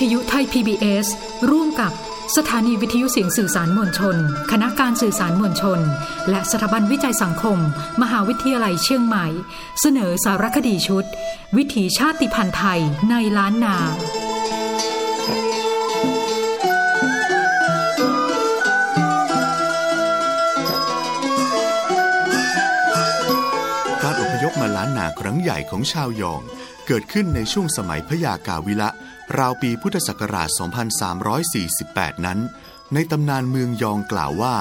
ทยุไทย PBS ร่วมกับสถานีวิทยุเสียงสื่อสารมวลชน คณะการสื่อสารมวลชน และสถาบันวิจัยสังคม มหาวิทยาลัยเชียงใหม่ เสนอสารคดีชุด วิถีชาติพันธุ์ไทยในล้านนาการอพยพมาล้านนาครั้งใหญ่ของชาวยอง เกิดขึ้นในช่วงสมัยพระยากาวิละ ราวปีพุทธศักราช 2348 นั้น ในตำนานเมืองยองกล่าวว่า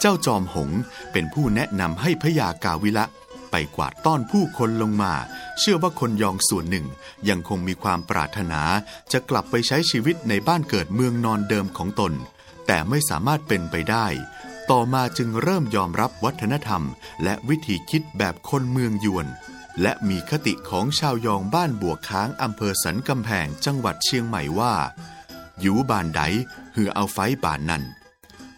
เจ้าจอมหงเป็นผู้แนะนำให้พระยากาวิละ ไปกวาดต้อนผู้คนลงมา เชื่อว่าคนยองส่วนหนึ่งยังคงมีความปรารถนา จะกลับไปใช้ชีวิตในบ้านเกิดเมืองนอนเดิมของตน แต่ไม่สามารถเป็นไปได้ ต่อมาจึงเริ่มยอมรับวัฒนธรรม และวิธีคิดแบบคนเมืองยวน และมีคติของชาวยองบ้านบวกค้างอำเภอสันกำแพงจังหวัดเชียงใหม่ว่า อยู่บ้านใดหือเอาไฟบ้านนั้น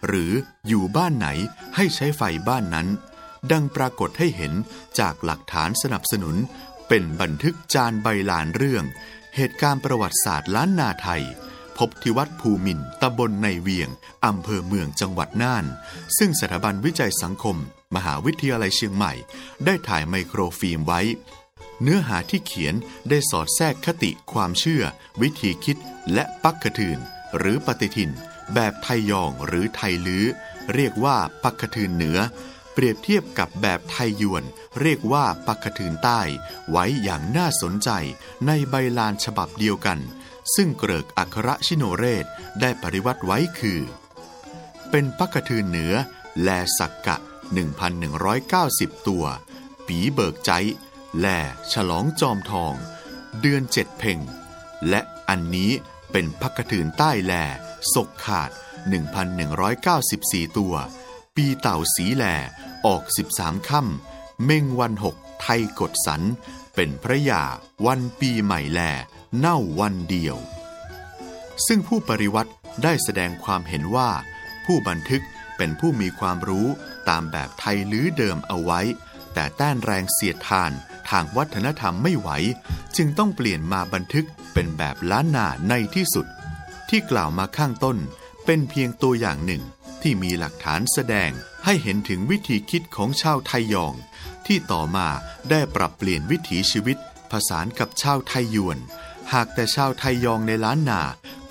หรืออยู่บ้านไหนให้ใช้ไฟบ้านนั้น ดังปรากฏให้เห็นจากหลักฐานสนับสนุน เป็นบันทึกจานใบลานเรื่อง เหตุการณ์ประวัติศาสตร์ล้านนาไทย พบที่วัดภูมินตำบลในเวียงอำเภอเมืองจังหวัดน่าน ซึ่งสถาบันวิจัยสังคม มหาวิทยาลัยเชียงใหม่ ได้ถ่ายไมโครฟิล์มไว้ เนื้อหาที่เขียนได้สอดแทรกคติความเชื่อ วิธีคิดและปักกะทืน หรือปฏิทิน แบบไทยยองหรือไทยลื้อ เรียกว่าปักกะทืนเหนือ เปรียบเทียบกับแบบไทยยวน เรียกว่าปักกะทืนใต้ ไว้อย่างน่าสนใจในใบลานฉบับเดียวกัน ซึ่งเกริกอัครชิโนเรศได้ปริวัติไว้คือ เป็นปักกะทืนเหนือ แลสักกะ 1,190 ตัว ปีเบิกใจ แลฉลองจอมทอง เดือนเจ็ดเพ่ง และอันนี้เป็นพักกระถืนใต้แหล่ศกขาด 1,194 ตัว ปีเต่าสีแหล่ออก 13ค่ำเม่งวันหกไทยกดสัน เป็นพระยาวันปีใหม่แหล่เน่าวันเดียว ซึ่งผู้ปริวัติได้แสดงความเห็นว่า ผู้บันทึก เป็นผู้มีความรู้ตามแบบไทยลื้อเดิมเอาไว้ แต่ต้านแรงเสียดทานทางวัฒนธรรมไม่ไหว จึงต้องเปลี่ยนมาบันทึกเป็นแบบล้านนาในที่สุด ที่กล่าวมาข้างต้นเป็นเพียงตัวอย่างหนึ่ง ที่มีหลักฐานแสดงให้เห็นถึงวิธีคิดของชาวไทยยอง ที่ต่อมาได้ปรับเปลี่ยนวิถีชีวิต ผสานกับชาวไทยยวน หากแต่ชาวไทยยองในล้านนา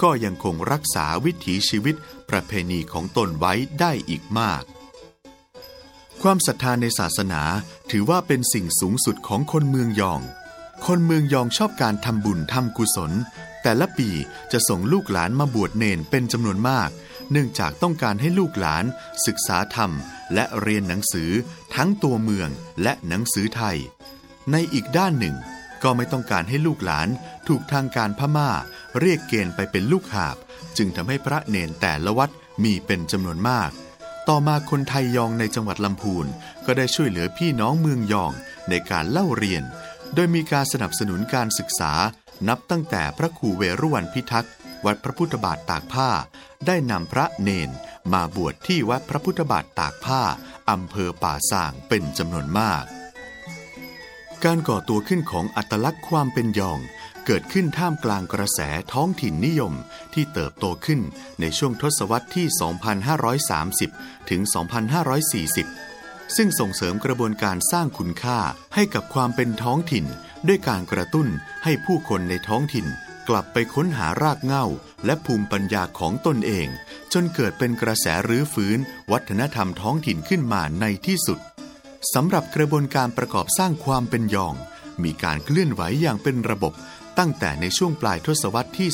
ก็ยังคงรักษาวิถีชีวิต ประเพณีของตนไว้ได้อีกมาก ความศรัทธาในศาสนาถือว่าเป็นสิ่งสูงสุดของคนเมืองยอง คนเมืองยองชอบการทำบุญทำกุศล แต่ละปีจะส่งลูกหลานมาบวชเนนเป็นจำนวนมาก เนื่องจากต้องการให้ลูกหลานศึกษาธรรม และเรียนหนังสือทั้งตัวเมืองและหนังสือไทย ในอีกด้านหนึ่งก็ไม่ต้องการให้ลูกหลานถูกทางการพม่า เรียกเกณฑ์ไปเป็นลูกหาบ จึงทำให้พระเนนแต่ละวัดมีเป็นจำนวนมาก ต่อมาคนไทยยองในจังหวัดลำพูนก็ได้ช่วยเหลือพี่น้องเมืองยองในการเล่าเรียน โดยมีการสนับสนุนการศึกษา นับตั้งแต่พระครูเวรุวันพิทักษ์วัดพระพุทธบาทตากผ้า ได้นำพระเนนมาบวชที่วัดพระพุทธบาทตากผ้าอำเภอป่าสางเป็นจำนวนมาก การก่อตัวขึ้นของอัตลักษณ์ความเป็นยอง เกิดขึ้นท่ามกลางกระแสท้องถิ่นนิยมที่เติบโตขึ้นในช่วงทศวรรษที่ 2530 ถึง 2540 ซึ่งส่งเสริมกระบวนการสร้างคุณค่าให้กับความเป็นท้องถิ่น ด้วยการกระตุ้นให้ผู้คนในท้องถิ่น กลับไปค้นหารากเหง้า และภูมิปัญญาของตนเอง จนเกิดเป็นกระแสรื้อฟื้น วัฒนธรรมท้องถิ่นขึ้นมาในที่สุดสำหรับกระบวนการประกอบสร้างความเป็นยอง มีการเคลื่อนไหวอย่างเป็นระบบ ตั้งแต่ในช่วงปลายทศวรรษที่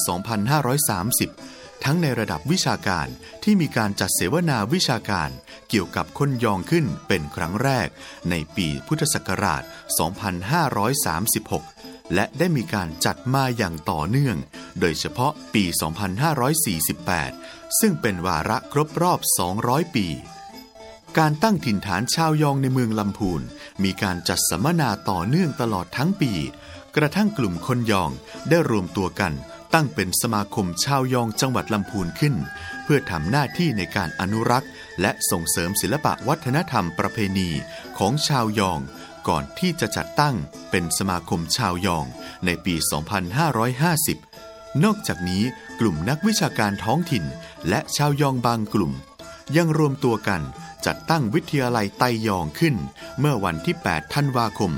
2530 ทั้งในระดับวิชาการที่มีการจัดเสวนาวิชาการเกี่ยวกับคนยองขึ้นเป็นครั้งแรก ในปีพุทธศักราช 2536และได้มีการจัดมาอย่างต่อเนื่อง โดยเฉพาะปี 2548 ซึ่งเป็นวาระครบรอบ 200 ปี การตั้งถิ่นฐานชาวยองในเมืองลำพูน มีการจัดสัมมนาต่อเนื่องตลอดทั้งปี กระทั่งกลุ่มคนยองได้รวมตัวกันตั้งเป็นสมาคมชาวยองจังหวัดลำพูนขึ้น เพื่อทำหน้าที่ในการอนุรักษ์ และส่งเสริมศิลปะวัฒนธรรมประเพณีของชาวยอง ก่อนที่จะจัดตั้งเป็นสมาคมชาวยองในปี 2550 นอกจากนี้กลุ่มนักวิชาการท้องถิ่น และชาวยองบางกลุ่ม ยังรวมตัวกัน จัดตั้งวิทยาลัยไตยองขึ้น เมื่อวันที่ 8 ธันวาคม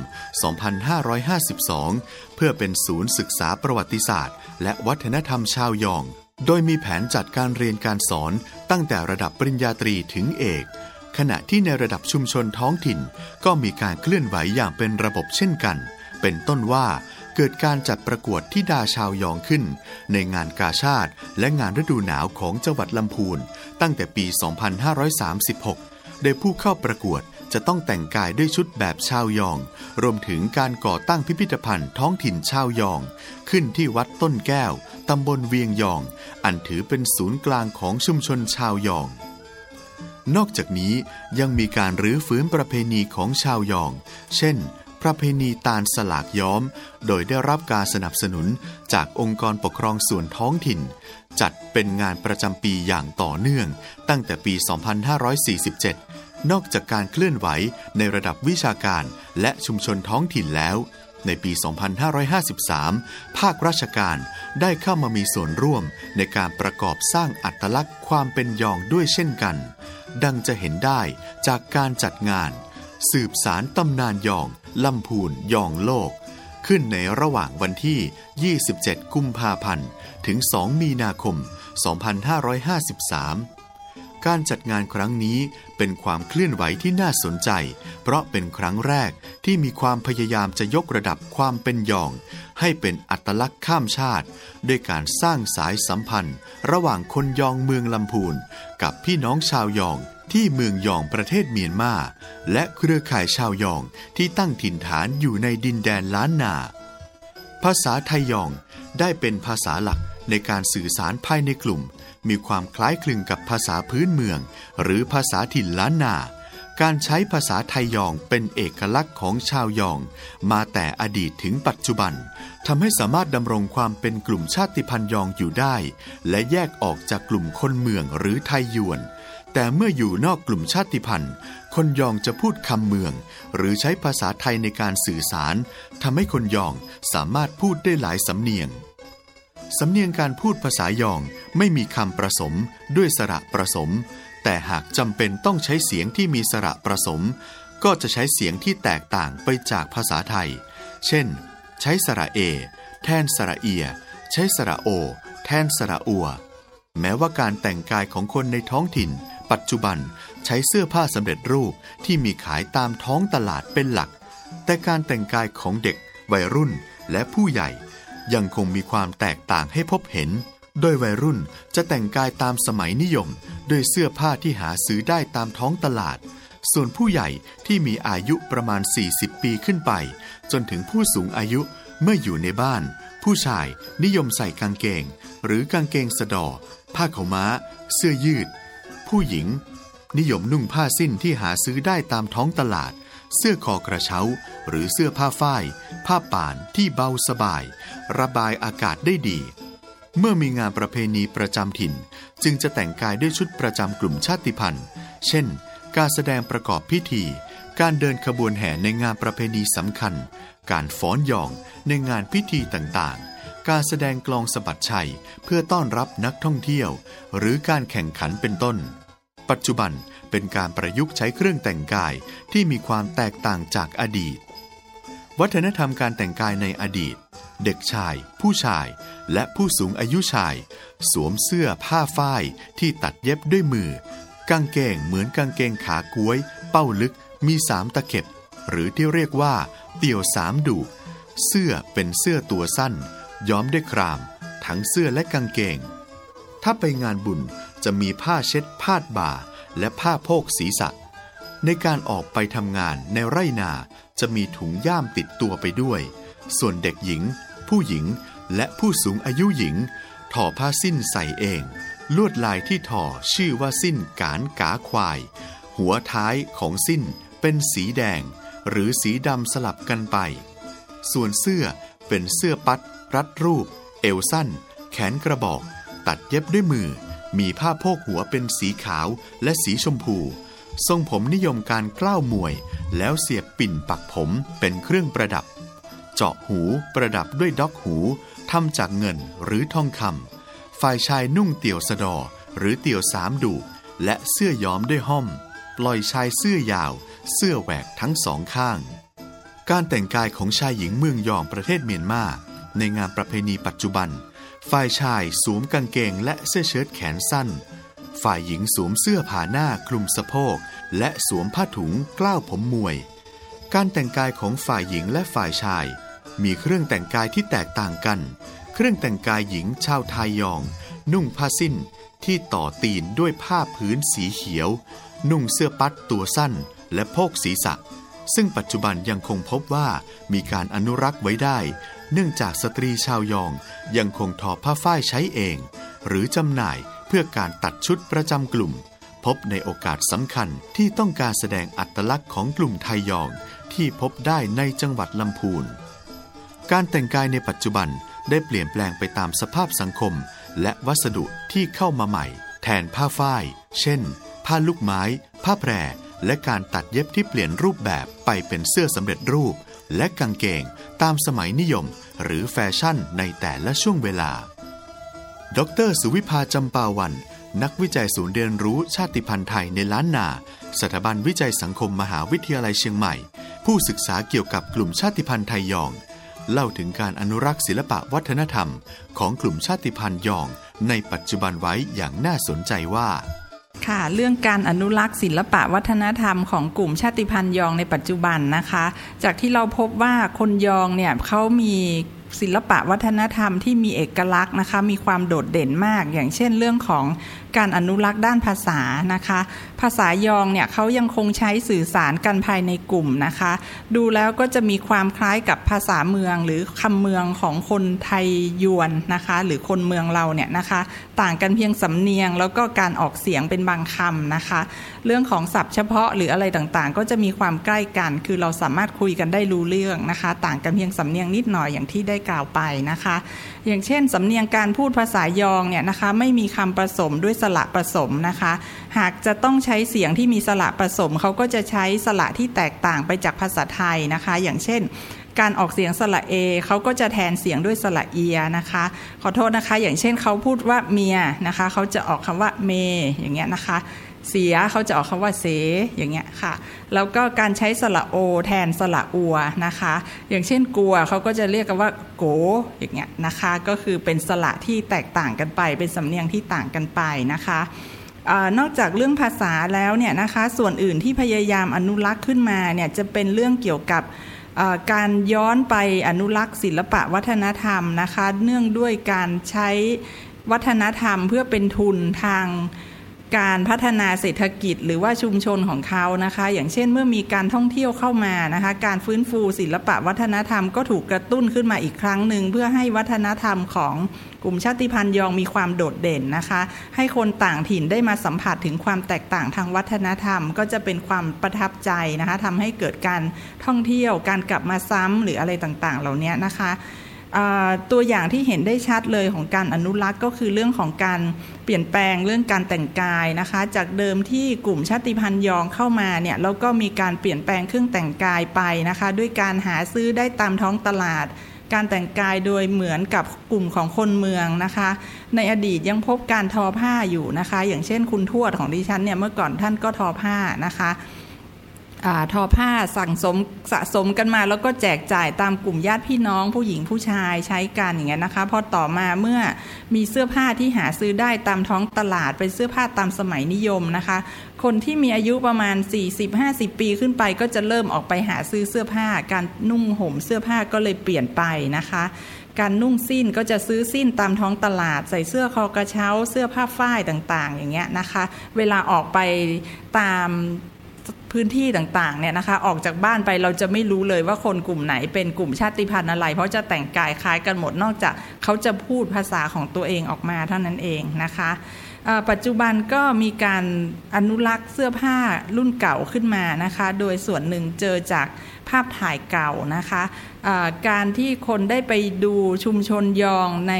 2552 เพื่อเป็นศูนย์ศึกษาประวัติศาสตร์ และวัฒนธรรมชาวยอง โดยมีแผนจัดการเรียนการสอนตั้งแต่ระดับปริญญาตรีถึงเอก ขณะที่ในระดับชุมชนท้องถิ่น ก็มีการเคลื่อนไหวอย่างเป็นระบบเช่นกัน เป็นต้นว่าเกิดการจัดประกวดที่ดาชาวยองขึ้น ในงานกาชาติและงานฤดูหนาวของจังหวัดลำพูน ตั้งแต่ปี 2536 โดยผู้เข้าประกวดจะต้องแต่งกายด้วยชุดแบบชาวยอง รวมถึงการก่อตั้งพิพิธภัณฑ์ท้องถิ่นชาวยอง ขึ้นที่วัดต้นแก้ว ตำบลเวียงยอง อันถือเป็นศูนย์กลางของชุมชนชาวยองนอกจากนี้ยังมีการรื้อฟื้นประเพณีของชาวยอง เช่น ประเพณีตาลสลากย้อม โดยได้รับการสนับสนุนจากองค์กรปกครองส่วนท้องถิ่น จัดเป็นงานประจำปีอย่างต่อเนื่อง ตั้งแต่ปี 2547 นอกจากการเคลื่อนไหวในระดับวิชาการและชุมชนท้องถิ่นแล้ว ในปี 2553 ภาคราชการได้เข้ามามีส่วนร่วมในการประกอบสร้างอัตลักษณ์ความเป็นยองด้วยเช่นกัน ดังจะเห็นได้จากการจัดงาน สืบสารตำนานยองลำพูนยองโลก ขึ้นในระหว่างวันที่ 27 กุมภาพันธ์ ถึง 2 มีนาคม 2553 การจัดงานครั้งนี้เป็นความเคลื่อนไหวที่น่าสนใจ เพราะเป็นครั้งแรกที่มีความพยายามจะยกระดับความเป็นยอง ให้เป็นอัตลักษณ์ข้ามชาติ ด้วยการสร้างสายสัมพันธ์ ระหว่างคนยองเมืองลำพูน กับพี่น้องชาวยองที่เมืองยองประเทศเมียนมา และเครือข่ายชาวยองที่ตั้งถิ่นฐานอยู่ในดินแดนล้านนา ภาษาไทยยองได้เป็นภาษาหลักในการสื่อสารภายในกลุ่ม มีความคล้ายคลึงกับภาษาพื้นเมือง หรือภาษาถิ่นล้านนา การใช้ภาษาไทยยองเป็นเอกลักษณ์ของชาวยอง มาแต่อดีตถึงปัจจุบันทำให้สามารถดำรงความเป็นกลุ่มชาติพันธุ์ยองอยู่ได้ และแยกออกจากกลุ่มคนเมืองหรือไทยยวน แต่เมื่ออยู่นอกกลุ่มชาติพันธุ์ คนยองจะพูดคำเมือง หรือใช้ภาษาไทยในการสื่อสารทำให้คนยองสามารถพูดได้หลายสำเนียง สำเนียงการพูดภาษายองไม่มีคำประสมด้วยสระประสม แต่หากจำเป็นต้องใช้เสียงที่มีสระประสม ก็จะใช้เสียงที่แตกต่างไปจากภาษาไทย เช่น ใช้สระเอ แทนสระเอีย ใช้สระโอ แทนสระอัว แม้ว่าการแต่งกายของคนในท้องถิ่น ปัจจุบันใช้เสื้อผ้าสำเร็จรูปที่มีขายตามท้องตลาดเป็นหลัก แต่การแต่งกายของเด็ก วัยรุ่นและผู้ใหญ่ ยังคงมีความแตกต่างให้พบเห็น โดยวัยรุ่นจะแต่งกายตามสมัยนิยม ด้วยเสื้อผ้าที่หาซื้อได้ตามท้องตลาด ส่วนผู้ใหญ่ที่มีอายุประมาณ 40 ปีขึ้นไป จนถึงผู้สูงอายุเมื่ออยู่ในบ้าน ผู้ชายนิยมใส่กางเกง หรือกางเกงสะดอ ผ้าขาวม้า เสื้อยืด ผู้หญิง นิยมนุ่งผ้าสิ้นที่หาซื้อได้ตามท้องตลาด เสื้อคอกระเช้า หรือเสื้อผ้าฝ้าย ผ้าป่านที่เบาสบาย ระบายอากาศได้ดี เมื่อมีงานประเพณีประจำถิ่น จึงจะแต่งกายด้วยชุดประจำกลุ่มชาติพันธุ์ เช่น การแสดงประกอบพิธี การเดินขบวนแห่ในงานประเพณีสำคัญ การฟ้อนยองในงานพิธีต่างๆ การแสดงกลองสะบัดชัยเพื่อต้อนรับนักท่องเที่ยว หรือการแข่งขันเป็นต้น ปัจจุบัน เป็นการประยุกต์ใช้เครื่องแต่งกายที่มีความแตกต่างจากอดีต วัฒนธรรมการแต่งกายในอดีต เด็กชาย ผู้ชาย และผู้สูงอายุชาย สวมเสื้อผ้าฝ้ายที่ตัดเย็บด้วยมือ กางเกงเหมือนกางเกงขาก้วย เป้าลึกมีสามตะเข็บ หรือที่เรียกว่า เตี่ยวสามดูกเสื้อเป็นเสื้อตัวสั้น ย้อมด้วยคราม ทั้งเสื้อและกางเกง ถ้าไปงานบุญจะมีผ้าเช็ดพาดบ่า และผ้าโพกศีรษะ ในการออกไปทำงานในไร่นาจะมีถุงย่ามติดตัวไปด้วย ส่วนเด็กหญิง ผู้หญิงและผู้สูงอายุหญิงถอผ้าสิ้นใส่เอง ลวดลายที่ถอชื่อว่าสิ้นกานกาควาย หัวท้ายของสิ้นเป็นสีแดง หรือสีดำสลับกันไป ส่วนเสื้อเป็นเสื้อปัด รัดรูป เอวสั้น แขนกระบอก ตัดเย็บด้วยมือ มีผ้าโพกหัวเป็นสีขาวและสีชมพู ทรงผมนิยมการกล้าวมวย แล้วเสียบปิ่นปักผมเป็นเครื่องประดับ เจาะหูประดับด้วยด็อกหูทำจากเงินหรือทองคำฝ่ายชายนุ่งเตี่ยวสะดอ หรือเตี่ยวสามดูและเสื้อย้อมด้วยห้อม ปล่อยชายเสื้อยาว เสื้อแหวกทั้งสองข้าง การแต่งกายของชายหญิงเมืองยองประเทศเมียนมา ในงานประเพณีปัจจุบัน ฝ่ายชายสวมกางเกงและเสื้อเชิ้ตแขนสั้น ฝ่ายหญิงสวมเสื้อผ่าหน้าคลุมสะโพก และสวมผ้าถุงกล้าวผมมวย การแต่งกายของฝ่ายหญิงและฝ่ายชาย มีเครื่องแต่งกายที่แตกต่างกัน เครื่องแต่งกายหญิงชาวไทยยอง นุ่งผ้าสิ้นที่ต่อตีนด้วยผ้าพื้นสีเขียว นุ่งเสื้อปัดตัวสั้นและโพกศีรษะซึ่งปัจจุบันยังคงพบว่ามีการอนุรักษ์ไว้ได้ เนื่องจากสตรีชาวยองยังคงทอผ้าฝ้ายใช้เอง หรือจำหน่ายเพื่อการตัดชุดประจำกลุ่ม พบในโอกาสสำคัญที่ต้องการแสดงอัตลักษณ์ของกลุ่มไทยยองที่พบได้ในจังหวัดลำพูน การแต่งกายในปัจจุบันได้เปลี่ยนแปลงไปตามสภาพสังคม และวัสดุที่เข้ามาใหม่ แทนผ้าฝ้าย เช่น ผ้าลูกไม้ ผ้าแพรและการตัดเย็บที่เปลี่ยนรูปแบบไปเป็นเสื้อสำเร็จรูป และกางเกงตามสมัยนิยมหรือแฟชั่นในแต่ละช่วงเวลา ดรสุวิภาจำปาวัน นักวิจัยศูนย์เรียนรู้ชาติพันธุ์ไทยในล้านนา สถาบันวิจัยสังคมมหาวิทยาลัยเชียงใหม่ ผู้ศึกษาเกี่ยวกับกลุ่มชาติพันธุ์ไทยยอง เล่าถึงการอนุรักษ์ศิลปะวัฒนธรรม ของกลุ่มชาติพันธุ์ยอง ในปัจจุบันไว้อย่างน่าสนใจว่า ค่ะ เรื่องการอนุรักษ์ศิลปะวัฒนธรรมของกลุ่มชาติพันธุ์ยองในปัจจุบันนะคะ จากที่เราพบว่าคนยองเนี่ยเขามีศิลปะวัฒนธรรมที่มีเอกลักษณ์นะคะ มีความโดดเด่นมาก อย่างเช่นเรื่องของ การอนุรักษ์ด้านภาษานะคะ ภาษายองเนี่ยเขายังคงใช้สื่อสารกันภายในกลุ่มนะคะ ดูแล้วก็จะมีความคล้ายกับภาษาเมืองหรือคำเมืองของคนไทยยวนนะคะ หรือคนเมืองเราเนี่ยนะคะ ต่างกันเพียงสำเนียง แล้วก็การออกเสียงเป็นบางคำนะคะ เรื่องของศัพท์เฉพาะหรืออะไรต่างๆ ก็จะมีความใกล้กัน คือเราสามารถคุยกันได้รู้เรื่องนะคะ ต่างกันเพียงสำเนียงนิดหน่อยอย่างที่ได้กล่าวไปนะคะ อย่างเช่นสำเนียงการพูดภาษายองเนี่ยนะคะ ไม่มีคำผสมด้วยสระผสมนะคะ หากจะต้องใช้เสียงที่มีสระผสมเขาก็จะใช้สระที่แตกต่างไปจากภาษาไทยนะคะ อย่างเช่นการออกเสียงสระเอเขาก็จะแทนเสียงด้วยสระเอียนะคะ ขอโทษนะคะ อย่างเช่นเขาพูดว่าเมียนะคะเขาจะออกคำว่าเม อย่างเงี้ยนะคะ เสียเขาจะออกคำว่าเสอย่างเงี้ยค่ะ แล้วก็การใช้สระโอแทนสระอัวนะคะ อย่างเช่นกลัวเขาก็จะเรียกกันว่าโกอย่างเงี้ยนะคะ ก็คือเป็นสระที่แตกต่างกันไป เป็นสำเนียงที่ต่างกันไปนะคะอนอกจากเรื่องภาษาแล้วเนี่ยนะคะส่วนอื่นที่พยายามอนุรักษ์ขึ้นมาเนี่ยจะเป็นเรื่องเกี่ยวกับการย้อนไปอนุรักษ์ศิลปะวัฒนธรรมนะคะ เนื่องด้วยการใช้วัฒนธรรมเพื่อเป็นทุนทาง การพัฒนาเศรษฐกิจหรือว่าชุมชนของเขานะคะ อย่างเช่นเมื่อมีการท่องเที่ยวเข้ามานะคะ การฟื้นฟูศิลปะวัฒนธรรมก็ถูกกระตุ้นขึ้นมาอีกครั้งหนึ่งเพื่อให้วัฒนธรรมของกลุ่มชาติพันธุ์ยองมีความโดดเด่นนะคะ ให้คนต่างถิ่นได้มาสัมผัสถึงความแตกต่างทางวัฒนธรรม ก็จะเป็นความประทับใจนะคะทำให้เกิดการท่องเที่ยวการกลับมาซ้ำหรืออะไรต่างๆ เหล่านี้นะคะ ตัวอย่างที่เห็นได้ชัดเลยของการอนุรักษ์ก็คือเรื่องของการเปลี่ยนแปลงเรื่องการแต่งกายนะคะ จากเดิมที่กลุ่มชาติพันธุ์ยองเข้ามาเนี่ยแล้วก็มีการเปลี่ยนแปลงเครื่องแต่งกายไปนะคะ ด้วยการหาซื้อได้ตามท้องตลาด การแต่งกายโดยเหมือนกับกลุ่มของคนเมืองนะคะ ในอดีตยังพบการทอผ้าอยู่นะคะ อย่างเช่นคุณทวดของดิฉันเนี่ยเมื่อก่อนท่านก็ทอผ้านะคะ ทอผ้าสั่งสมสะสมกันมา แล้วก็แจกจ่ายตามกลุ่มญาติพี่น้องผู้หญิงผู้ชายใช้กันอย่างเงี้ยนะคะพอต่อมาเมื่อมีเสื้อผ้าที่หาซื้อได้ตามท้องตลาดเป็นเสื้อผ้าตามสมัยนิยมนะคะ คนที่มีอายุประมาณ 40-50 ปีขึ้นไปก็จะเริ่มออกไปหาซื้อเสื้อผ้า การนุ่งห่มเสื้อผ้าก็เลยเปลี่ยนไปนะคะการนุ่งสิ้นก็จะซื้อสิ้นตามท้องตลาด ใส่เสื้อคอกระเช้า เสื้อผ้าฝ้ายต่างๆ อย่างเงี้ยนะคะ เวลาออกไปตาม พื้นที่ต่างๆเนี่ยนะคะออกจากบ้านไปเราจะไม่รู้เลยว่าคนกลุ่มไหนเป็นกลุ่มชาติพันธุ์อะไร เพราะจะแต่งกายคล้ายกันหมดนอกจากเขาจะพูดภาษาของตัวเองออกมาเท่านั้นเองนะคะปัจจุบันก็มีการอนุรักษ์เสื้อผ้ารุ่นเก่าขึ้นมานะคะ โดยส่วนหนึ่งเจอจากภาพถ่ายเก่านะคะะการที่คนได้ไปดูชุมชนยองใน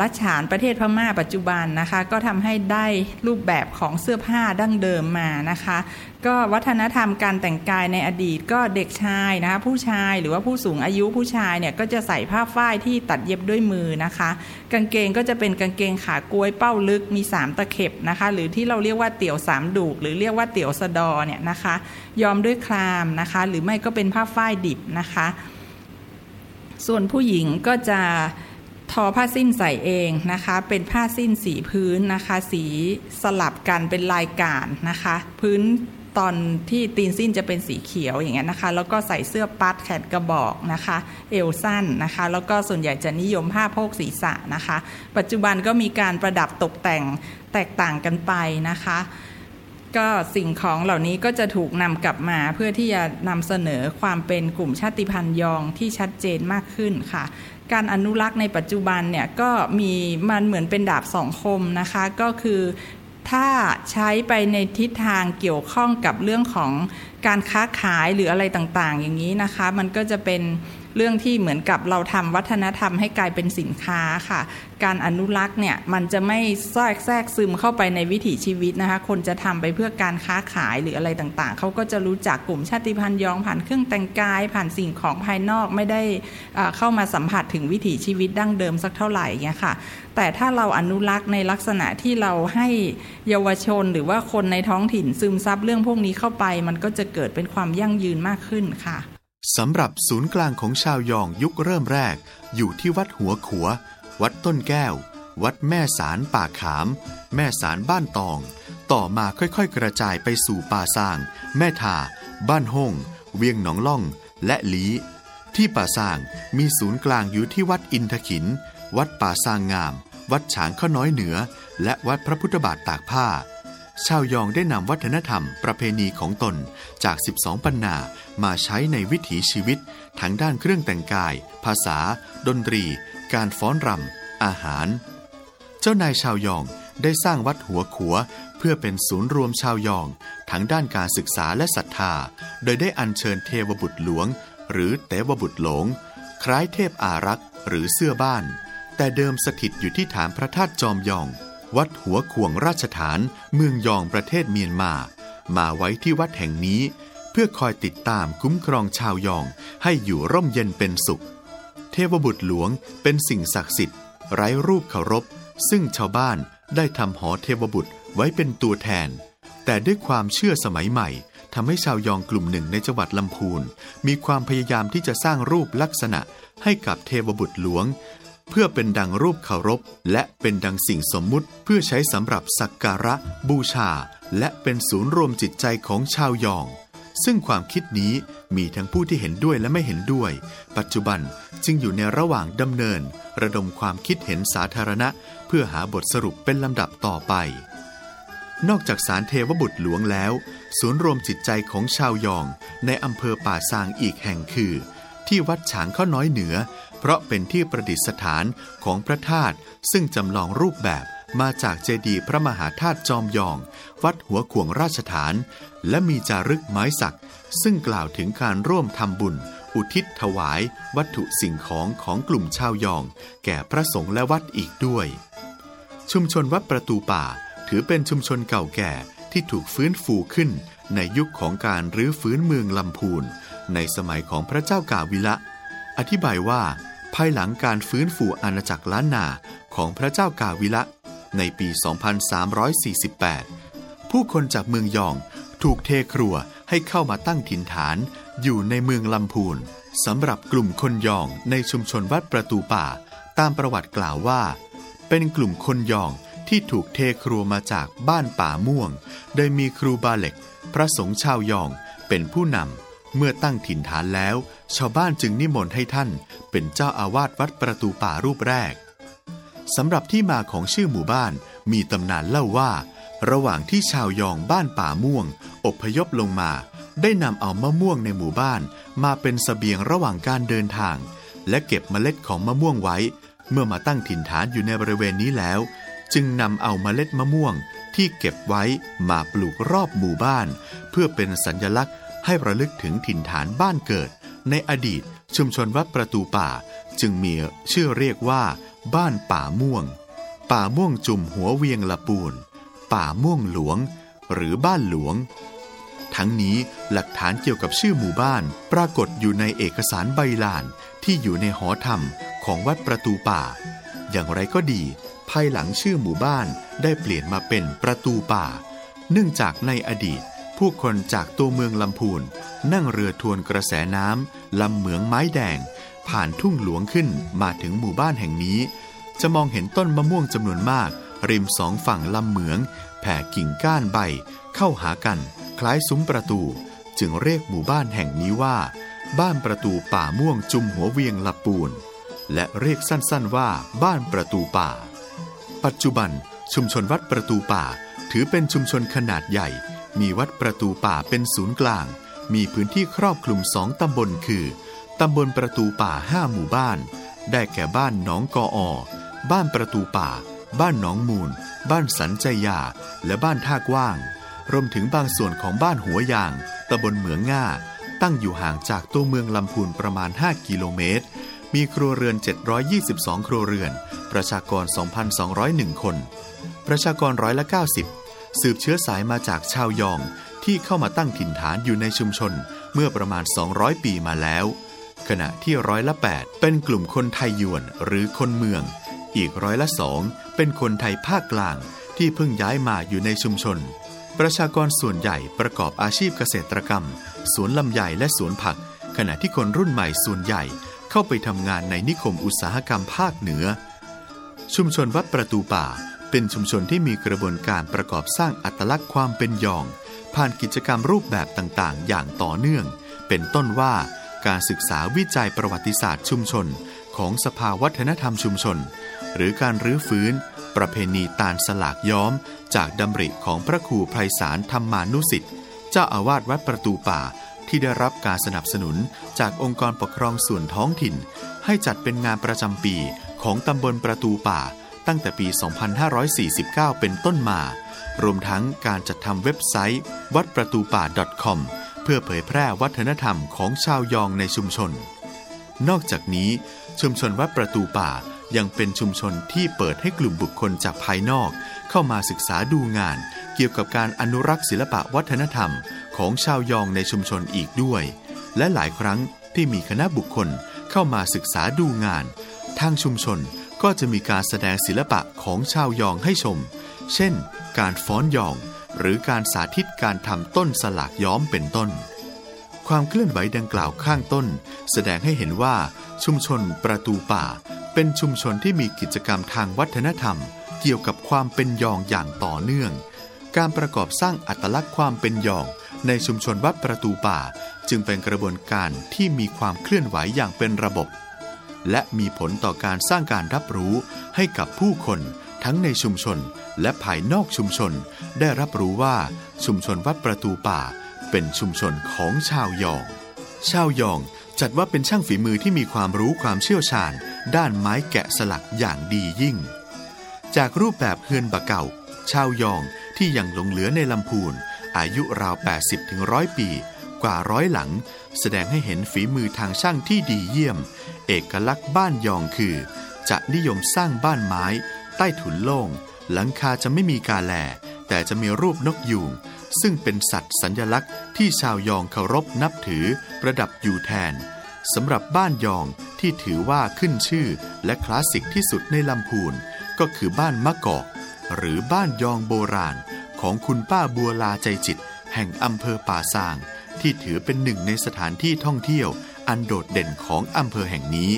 รัชฉานประเทศพม่าปัจจุบันนะคะ ก็ทำให้ได้รูปแบบของเสื้อผ้าดั้งเดิมมานะคะ ก็วัฒนธรรมการแต่งกายในอดีตก็เด็กชายนะคะผู้ชายหรือว่าผู้สูงอายุผู้ชายเนี่ยก็จะใส่ผ้าฝ้ายที่ตัดเย็บด้วยมือนะคะ กางเกงก็จะเป็นกางเกงขากล้วยเป้าลึกมี 3 ตะเข็บนะคะ หรือที่เราเรียกว่าเตี่ยวสามดูกหรือเรียกว่าเตี่ยวสะดอเนี่ยนะคะยอมด้วยครามนะคะ หรือไม่ก็เป็นผ้าฝ้ายดิบนะคะ ส่วนผู้หญิงก็จะ ทอผ้าสิ้นใส่เองนะคะ เป็นผ้าสิ้นสีพื้นนะคะ สีสลับกันเป็นลายการนะคะ พื้นตอนที่ตีนสิ้นจะเป็นสีเขียวอย่างเงี้ยนะคะ แล้วก็ใส่เสื้อปัดแขนกระบอกนะคะ เอวสั้นนะคะ แล้วก็ส่วนใหญ่จะนิยมผ้าโพกศีรษะนะคะ ปัจจุบันก็มีการประดับตกแต่งแตกต่างกันไปนะคะ ก็สิ่งของเหล่านี้ก็จะถูกนำกลับมาเพื่อที่จะนำเสนอความเป็นกลุ่มชาติพันธุ์ยองที่ชัดเจนมากขึ้นค่ะ การอนุรักษ์ในปัจจุบันเนี่ยก็มีมันเหมือนเป็นดาบสองคมนะคะก็คือถ้าใช้ไปในทิศทางเกี่ยวข้องกับเรื่องของการค้าขายหรืออะไรต่างๆ อย่างนี้นะคะ มันก็จะเป็น เรื่องที่เหมือนกับเราทำวัฒนธรรมให้กลายเป็นสินค้าค่ะ การอนุรักษ์เนี่ยมันจะไม่แทรกแทรกซึมเข้าไปในวิถีชีวิตนะคะ คนจะทำไปเพื่อการค้าขายหรืออะไรต่างๆ เขาก็จะรู้จักกลุ่มชาติพันธุ์ยองผ่านเครื่องแต่งกาย ผ่านสิ่งของภายนอกไม่ได้เข้ามาสัมผัสถึงวิถีชีวิตดั้งเดิมสักเท่าไหร่เงี้ยค่ะ แต่ถ้าเราอนุรักษ์ในลักษณะที่เราให้เยาวชนหรือว่าคนในท้องถิ่นซึมซับเรื่องพวกนี้เข้าไป มันก็จะเกิดเป็นความยั่งยืนมากขึ้นค่ะ สำหรับศูนย์กลางของชาวยองยุคเริ่มแรก อยู่ที่วัดหัวขัว วัดต้นแก้ว วัดแม่สารป่าขาม แม่สารบ้านตอง ต่อมาค่อยๆ กระจายไปสู่ป่าซาง แม่ทาบ้านห้งเวียงหนองล่อง และลีที่ป่าซางมีศูนย์กลางอยู่ที่วัดอินทขิน วัดป่าซางงาม วัดฉางข้าน้อยเหนือ และวัดพระพุทธบาทตากผ้า ชาวยองได้นำวัฒนธรรมประเพณีของตนจาก 12 ปันนามาใช้ในวิถีชีวิต ทั้งด้านเครื่องแต่งกาย ภาษา ดนตรี การฟ้อนรำ อาหาร เจ้านายชาวยองได้สร้างวัดหัวขัว เพื่อเป็นศูนย์รวมชาวยอง ทั้งด้านการศึกษาและศรัทธา โดยได้อัญเชิญเทวบุตรหลวง หรือเตวบุตรหลง คล้ายเทพอารักษ์หรือเสื้อบ้าน แต่เดิมสถิตอยู่ที่ฐานพระธาตุจอมยอง วัดหัวข่วงราชฐานเมืองยองประเทศเมียนมา มาไว้ที่วัดแห่งนี้ เพื่อคอยติดตามคุ้มครองชาวยองให้อยู่ร่มเย็นเป็นสุข เทวบุตรหลวงเป็นสิ่งศักดิ์สิทธิ์ ไร้รูปเคารพ ซึ่งชาวบ้านได้ทำหอเทวบุตรไว้เป็นตัวแทน แต่ด้วยความเชื่อสมัยใหม่ทำให้ชาวยองกลุ่มหนึ่งในจังหวัดลำพูน มีความพยายามที่จะสร้างรูปลักษณะให้กับเทวบุตรหลวง เพื่อเป็นดังรูปเคารพ และเป็นดังสิ่งสมมุติเพื่อใช้สำหรับสักการะ บูชา และเป็นศูนย์รวมจิตใจของชาวยอง ซึ่งความคิดนี้มีทั้งผู้ที่เห็นด้วยและไม่เห็นด้วย ปัจจุบันจึงอยู่ในระหว่างดำเนิน ระดมความคิดเห็นสาธารณะ เพื่อหาบทสรุปเป็นลำดับต่อไป นอกจากสารเทวบุตรหลวงแล้ว ศูนย์รวมจิตใจของชาวยอง ในอำเภอป่าซางอีกแห่งคือ ที่วัดฉางข้าน้อยเหนือ เพราะเป็นที่ประดิษฐานของพระธาตุซึ่งจำลองรูปแบบมาจากเจดีย์พระมหาธาตุจอมยอง วัดหัวขวงราชฐาน และมีจารึกไม้สัก ซึ่งกล่าวถึงการร่วมทำบุญ อุทิศถวาย วัตถุสิ่งของของกลุ่มชาวยอง แก่พระสงฆ์และวัดอีกด้วย ชุมชนวัดประตูป่า ถือเป็นชุมชนเก่าแก่ที่ถูกฟื้นฟูขึ้น ในยุคของการรื้อฟื้นเมืองลำพูน ในสมัยของพระเจ้ากาวิละ อธิบายว่า ภายหลังการฟื้นฟูอาณาจักรล้านนาของพระเจ้ากาวิละ ในปี 2348 ผู้คนจากเมืองยองถูกเทครัวให้เข้ามาตั้งถิ่นฐานอยู่ในเมืองลำพูนสำหรับกลุ่มคนยองในชุมชนวัดประตูป่า ตามประวัติกล่าวว่า เป็นกลุ่มคนยองที่ถูกเทครัวมาจากบ้านป่าม่วง โดยมีครูบาเล็ก พระสงฆ์ชาวยองเป็นผู้นำ เมื่อตั้งถิ่นฐานแล้ว ชาวบ้านจึงนิมนต์ให้ท่าน เป็นเจ้าอาวาสวัดประตูป่ารูปแรกสำหรับที่มาของชื่อหมู่บ้านมีตำนานเล่าว่า ระหว่างที่ชาวยองบ้านป่าม่วง อบพยพลงมา ได้นำเอามะม่วงในหมู่บ้าน มาเป็นสเสบียงระหว่างการเดินทาง และเก็บเมล็ดของมะม่วงไว้ เมื่อมาตั้งถิ่นฐานอยู่ในบริเวณนี้แล้ว จึงนำเอาเมล็ดมะม่วงที่เก็บไว้มาปลูกรอบหมู่บ้าน เพื่อเป็นสัญลักษณ์ ให้ระลึกถึงถิ่นฐานบ้านเกิด ในอดีตชุมชนวัดประตูป่า จึงมีชื่อเรียกว่า บ้านป่าม่วง ป่าม่วงจุ่มหัวเวียงละปูน ป่าม่วงหลวง หรือบ้านหลวง ทั้งนี้หลักฐานเกี่ยวกับชื่อหมู่บ้าน ปรากฏอยู่ในเอกสารใบลานที่อยู่ในหอธรรมของวัดประตูป่า อย่างไรก็ดี ภายหลังชื่อหมู่บ้านได้เปลี่ยนมาเป็นประตูป่า เนื่องจากในอดีต ผู้คนจากตัวเมืองลำพูน นั่งเรือทวนกระแสน้ำลำเหมืองไม้แดง ผ่านทุ่งหลวงขึ้นมาถึงหมู่บ้านแห่งนี้ จะมองเห็นต้นมะม่วงจำนวนมาก ริมสองฝั่งลำเหมือง แผ่กิ่งก้านใบ เข้าหากัน คล้ายซุ้มประตู จึงเรียกหมู่บ้านแห่งนี้ว่า บ้านประตูป่าม่วงจุมหัวเวียงละปูน และเรียกสั้นๆว่าบ้านประตูป่า ปัจจุบันชุมชนวัดประตูป่า ถือเป็นชุมชนขนาดใหญ่ มีวัดประตูป่าเป็นศูนย์กลาง มีพื้นที่ครอบคลุมสองตำบลคือ ตำบลประตูป่าห้าหมู่บ้าน ได้แก่บ้านหนองกออ บ้านประตูป่า บ้านหนองมูล บ้านสันใจยา และบ้านท่ากว้าง รวมถึงบางส่วนของบ้านหัวยาง ตำบลเหมืองง่า ตั้งอยู่ห่างจากตัวเมืองลำพูนประมาณ 5 กิโลเมตร มีครัวเรือน 722 ครัวเรือน ประชากร 2,201 คน ประชากรร้อยละ90 สืบเชื้อสายมาจากชาวยองที่เข้ามาตั้งถิ่นฐานอยู่ในชุมชนเมื่อประมาณ 200 ปีมาแล้ว ขณะที่ร้อยละ 8 เป็นกลุ่มคนไทยยวนหรือคนเมือง อีกร้อยละสองเป็นคนไทยภาคกลางที่เพิ่งย้ายมาอยู่ในชุมชน ประชากรส่วนใหญ่ประกอบอาชีพเกษตรกรรม สวนลำไยและสวนผัก ขณะที่คนรุ่นใหม่ส่วนใหญ่เข้าไปทำงานในนิคมอุตสาหกรรมภาคเหนือ ชุมชนวัดประตูป่า เป็นชุมชนที่มีกระบวนการประกอบสร้างอัตลักษณ์ความเป็นยอง ผ่านกิจกรรมรูปแบบต่างๆ อย่างต่อเนื่อง เป็นต้นว่าการศึกษาวิจัยประวัติศาสตร์ชุมชน ของสภาวัฒนธรรมชุมชน หรือการรื้อฟื้น ประเพณีตาลสลากย้อม จากดำริของพระครูไพศาลธรรมานุสิทธิ์เจ้าอาวาสวัดประตูป่าที่ได้รับการสนับสนุนจากองค์กรปกครองส่วนท้องถิ่น ให้จัดเป็นงานประจำปีของตำบลประตูป่า ตั้งแต่ปี 2549 เป็นต้นมา รวมทั้งการจัดทำเว็บไซต์ วัดประตูป่า .com เพื่อเผยแพร่วัฒนธรรมของชาวยองในชุมชน นอกจากนี้ ชุมชนวัดประตูป่ายังเป็นชุมชนที่เปิดให้กลุ่มบุคคลจากภายนอก เข้ามาศึกษาดูงาน เกี่ยวกับการอนุรักษ์ศิลปะวัฒนธรรม ของชาวยองในชุมชนอีกด้วย และหลายครั้งที่มีคณะบุคคลเข้ามาศึกษาดูงาน ทางชุมชน ก็จะมีการแสดงศิลปะของชาวยองให้ชม เช่น การฟ้อนยอง หรือการสาธิตการทำต้นสลากย้อมเป็นต้น ความเคลื่อนไหวดังกล่าวข้างต้น แสดงให้เห็นว่า ชุมชนประตูป่า เป็นชุมชนที่มีกิจกรรมทางวัฒนธรรม เกี่ยวกับความเป็นยองอย่างต่อเนื่อง การประกอบสร้างอัตลักษณ์ความเป็นยอง ในชุมชนวัดประตูป่า จึงเป็นกระบวนการที่มีความเคลื่อนไหวอย่างเป็นระบบ และมีผลต่อการสร้างการรับรู้ให้กับผู้คนทั้งในชุมชนและภายนอกชุมชน ได้รับรู้ว่าชุมชนวัดประตูป่า เป็นชุมชนของชาวยอง ชาวยองจัดว่าเป็นช่างฝีมือที่มีความรู้ความเชี่ยวชาญ ด้านไม้แกะสลักอย่างดียิ่ง จากรูปแบบเฮือนบะเก่า ชาวยองที่ยังหลงเหลือในลำพูนอายุราว 80ถึงร้อยปี กว่าร้อยหลัง แสดงให้เห็นฝีมือทางช่างที่ดีเยี่ยม เอกลักษณ์บ้านยองคือ จะนิยมสร้างบ้านไม้ ใต้ถุนโล่ง หลังคาจะไม่มีกาแล แต่จะมีรูปนกยูงซึ่งเป็นสัตว์สัญลักษณ์ที่ชาวยองเคารพนับถือ ประดับอยู่แทนสำหรับบ้านยองที่ถือว่าขึ้นชื่อและคลาสสิกที่สุดในลำพูน ก็คือบ้านมะกอก หรือบ้านยองโบราณ ของคุณป้าบัวลาใจจิต แห่งอำเภอป่าซาง ที่ถือเป็นหนึ่งในสถานที่ท่องเที่ยวอันโดดเด่นของอำเภอแห่งนี้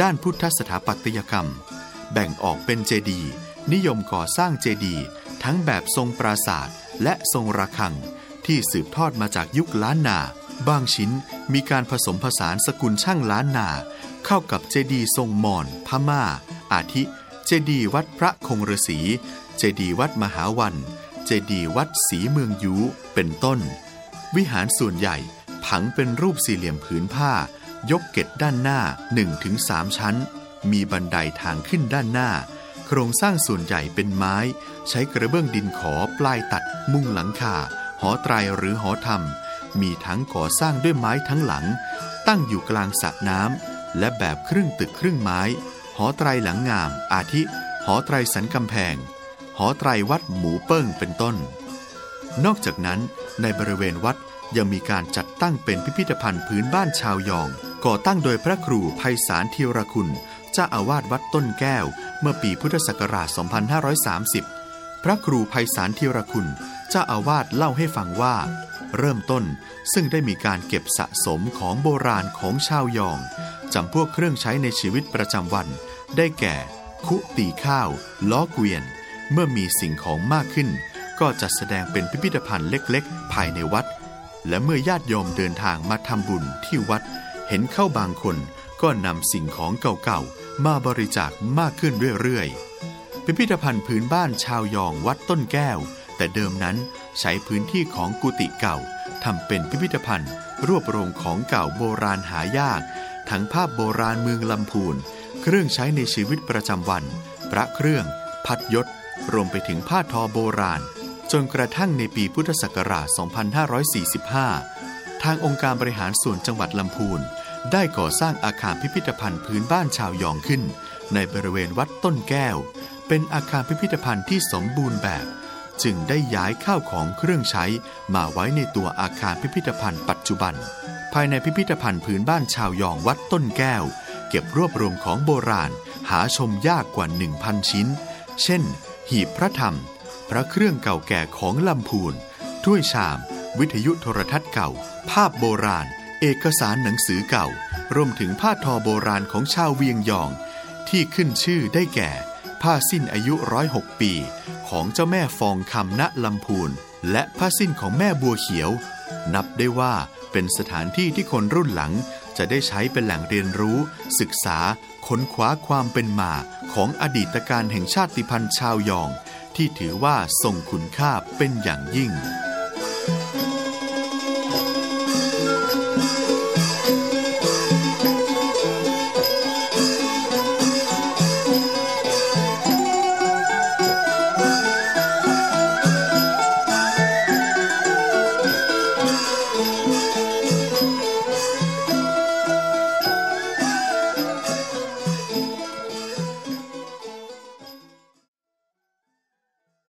ด้านพุทธสถาปัตยกรรม แบ่งออกเป็นเจดีย์นิยมก่อสร้างเจดีย์ทั้งแบบทรงปราสาทและทรงระฆัง ที่สืบทอดมาจากยุคล้านนา บางชิ้นมีการผสมผสานสกุลช่างล้านนา เข้ากับเจดีย์ทรงมอญพม่า อาทิ เจดีย์วัดพระคงฤษี เจดีย์วัดมหาวัน เจดีย์วัดศรีเมืองยูเป็นต้น วิหารส่วนใหญ่ผังเป็นรูปสี่เหลี่ยมผืนผ้า ยกเกตด้านหน้า 1-3 ชั้น มีบันไดทางขึ้นด้านหน้า โครงสร้างส่วนใหญ่เป็นไม้ ใช้กระเบื้องดินขอปลายตัด มุงหลังคาหอไตรหรือหอธรรม มีทั้งก่อสร้างด้วยไม้ทั้งหลัง ตั้งอยู่กลางสระน้ำและแบบครึ่งตึกครึ่งไม้หหอไตรหลังงาม อาทิ หอไตรสันกำแพง หอไตรวัดหมูเปิ้งเป็นต้น นอกจากนั้นในบริเวณวัดยังมีการจัดตั้งเป็นพิพิธภัณฑ์พื้นบ้านชาวยอง ก่อตั้งโดยพระครูไพศาลธีรคุณ เจ้าอาวาสวัดต้นแก้ว เมื่อปีพุทธศักราช 2530 พระครูไพศาลธีรคุณ เจ้าอาวาสเล่าให้ฟังว่า เริ่มต้นซึ่งได้มีการเก็บสะสมของโบราณของชาวยองจำพวกเครื่องใช้ในชีวิตประจำวัน ได้แก่ คุตีข้าว ล้อเกวียน เมื่อมีสิ่งของมากขึ้น ก็จัดแสดงเป็นพิพิธภัณฑ์เล็กๆ ภายในวัด และเมื่อญาติโยมเดินทางมาทำบุญที่วัด เห็นเข้าบางคนก็นำสิ่งของเก่าๆ มาบริจาคมากขึ้นเรื่อยๆ พิพิธภัณฑ์พื้นบ้านชาวยองวัดต้นแก้ว แต่เดิมนั้นใช้พื้นที่ของกุฏิเก่าทำเป็นพิพิธภัณฑ์รวบรวมของเก่าโบราณหายาก ทั้งภาพโบราณเมืองลำพูน เครื่องใช้ในชีวิตประจำวัน พระเครื่อง พัดยศ รวมไปถึงผ้าทอโบราณ จนกระทั่งในปีพุทธศักราช 2545 ทางองค์การบริหารส่วนจังหวัดลำพูน ได้ก่อสร้างอาคารพิพิธภัณฑ์พื้นบ้านชาวยองขึ้น ในบริเวณวัดต้นแก้ว เป็นอาคารพิพิธภัณฑ์ที่สมบูรณ์แบบ จึงได้ย้ายข้าวของเครื่องใช้มาไว้ในตัวอาคารพิพิธภัณฑ์ปัจจุบัน ภายในพิพิธภัณฑ์พื้นบ้านชาวยองวัดต้นแก้ว เก็บรวบรวมของโบราณ หาชมยากกว่า 1,000 ชิ้น เช่น หีบพระธรรม พระเครื่องเก่าแก่ของลำพูนถ้วยชาม วิทยุโทรทัศน์เก่า ภาพโบราณ เอกสารหนังสือเก่า รวมถึงผ้าทอโบราณของชาวเวียงยอง ที่ขึ้นชื่อได้แก่ ผ้าสิ้นอายุร้อยหกปี ของเจ้าแม่ฟองคำณลำพูน และผ้าสิ้นของแม่บัวเขียว นับได้ว่าเป็นสถานที่ที่คนรุ่นหลังจะได้ใช้เป็นแหล่งเรียนรู้ ศึกษาค้นคว้าความเป็นมาของอดีตการแห่งชาติพันธุ์ชาวยอง ที่ถือว่าทรงคุณค่าเป็นอย่างยิ่ง